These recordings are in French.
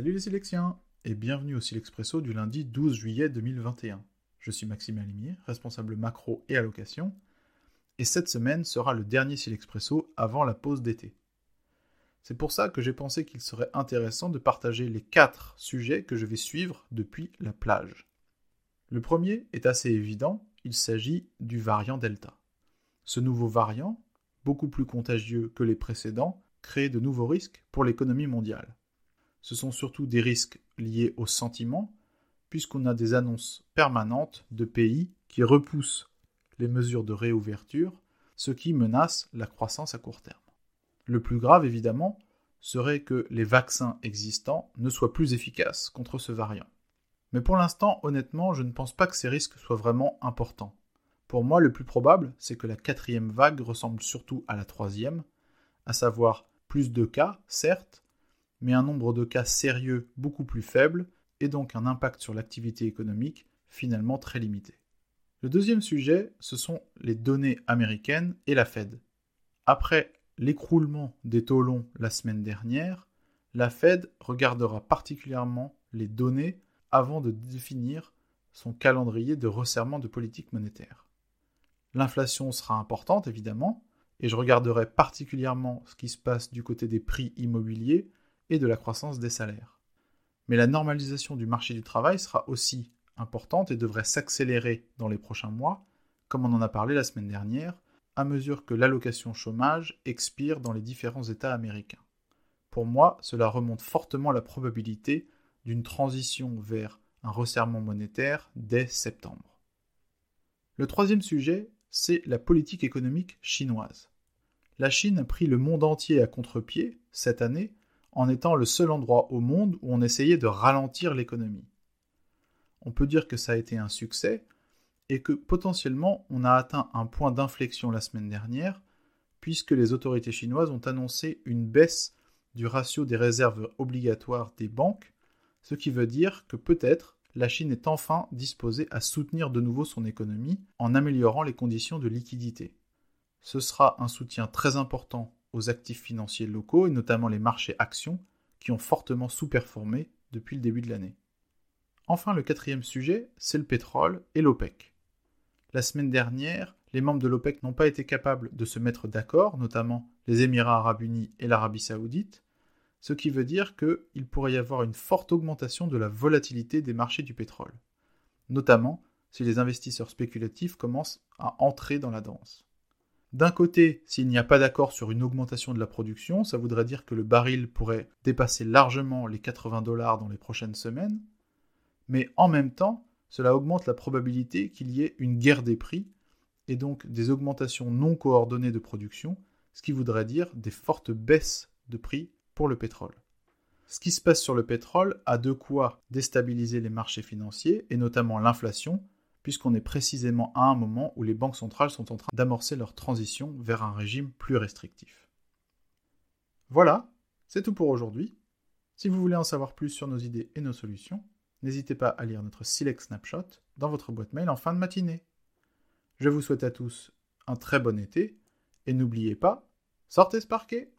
Salut les Silexiens et bienvenue au Silexpresso du lundi 12 juillet 2021. Je suis Maxime Alimier, responsable macro et allocation, et cette semaine sera le dernier Silexpresso avant la pause d'été. C'est pour ça que j'ai pensé qu'il serait intéressant de partager les quatre sujets que je vais suivre depuis la plage. Le premier est assez évident, il s'agit du variant Delta. Ce nouveau variant, beaucoup plus contagieux que les précédents, crée de nouveaux risques pour l'économie mondiale ce sont surtout des risques liés au sentiment, puisqu'on a des annonces permanentes de pays qui repoussent les mesures de réouverture, ce qui menace la croissance à court terme. Le plus grave, évidemment, serait que les vaccins existants ne soient plus efficaces contre ce variant. Mais pour l'instant, honnêtement, je ne pense pas que ces risques soient vraiment importants. Pour moi, le plus probable, c'est que la quatrième vague ressemble surtout à la troisième, à savoir plus de cas, certes, mais un nombre de cas sérieux beaucoup plus faible et donc un impact sur l'activité économique finalement très limité. Le deuxième sujet, ce sont les données américaines et la Fed. Après l'écroulement des taux longs la semaine dernière, la Fed regardera particulièrement les données avant de définir son calendrier de resserrement de politique monétaire. L'inflation sera importante évidemment, et je regarderai particulièrement ce qui se passe du côté des prix immobiliers et de la croissance des salaires. Mais la normalisation du marché du travail sera aussi importante et devrait s'accélérer dans les prochains mois, comme on en a parlé la semaine dernière, à mesure que l'allocation chômage expire dans les différents États américains. Pour moi, cela remonte fortement la probabilité d'une transition vers un resserrement monétaire dès septembre. Le troisième sujet, c'est la politique économique chinoise. La Chine a pris le monde entier à contre-pied cette année en étant le seul endroit au monde où on essayait de ralentir l'économie. On peut dire que ça a été un succès et que potentiellement on a atteint un point d'inflexion la semaine dernière puisque les autorités chinoises ont annoncé une baisse du ratio des réserves obligatoires des banques, ce qui veut dire que peut-être la Chine est enfin disposée à soutenir de nouveau son économie en améliorant les conditions de liquidité. Ce sera un soutien très important aux actifs financiers locaux et notamment les marchés actions qui ont fortement sous-performé depuis le début de l'année. Enfin, le quatrième sujet, c'est le pétrole et l'OPEC. La semaine dernière, les membres de l'OPEC n'ont pas été capables de se mettre d'accord, notamment les Émirats arabes unis et l'Arabie saoudite, ce qui veut dire qu'il pourrait y avoir une forte augmentation de la volatilité des marchés du pétrole, notamment si les investisseurs spéculatifs commencent à entrer dans la danse. D'un côté, s'il n'y a pas d'accord sur une augmentation de la production, ça voudrait dire que le baril pourrait dépasser largement les 80 dollars dans les prochaines semaines, mais en même temps, cela augmente la probabilité qu'il y ait une guerre des prix et donc des augmentations non coordonnées de production, ce qui voudrait dire des fortes baisses de prix pour le pétrole. Ce qui se passe sur le pétrole a de quoi déstabiliser les marchés financiers et notamment l'inflation, puisqu'on est précisément à un moment où les banques centrales sont en train d'amorcer leur transition vers un régime plus restrictif. Voilà, c'est tout pour aujourd'hui. Si vous voulez en savoir plus sur nos idées et nos solutions, n'hésitez pas à lire notre Select Snapshot dans votre boîte mail en fin de matinée. Je vous souhaite à tous un très bon été et n'oubliez pas, sortez ce parquet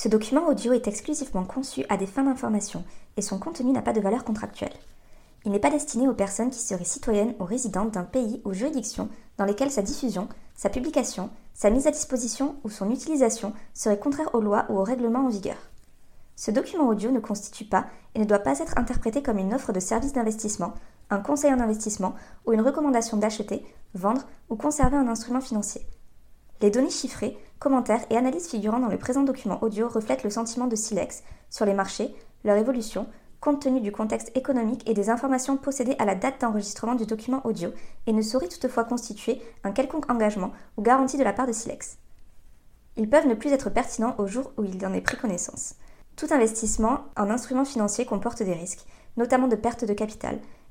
Ce document audio est exclusivement conçu à des fins d'information et son contenu n'a pas de valeur contractuelle. Il n'est pas destiné aux personnes qui seraient citoyennes ou résidentes d'un pays ou juridiction dans lesquelles sa diffusion, sa publication, sa mise à disposition ou son utilisation seraient contraires aux lois ou aux règlements en vigueur. Ce document audio ne constitue pas et ne doit pas être interprété comme une offre de service d'investissement, un conseil en investissement ou une recommandation d'acheter, vendre ou conserver un instrument financier. Les données chiffrées, commentaires et analyses figurant dans le présent document audio reflètent le sentiment de Silex sur les marchés, leur évolution, compte tenu du contexte économique et des informations possédées à la date d'enregistrement du document audio et ne sauraient toutefois constituer un quelconque engagement ou garantie de la part de Silex. Ils peuvent ne plus être pertinents au jour où il en est pris connaissance. Tout investissement en instruments financiers comporte des risques, notamment de perte de capital,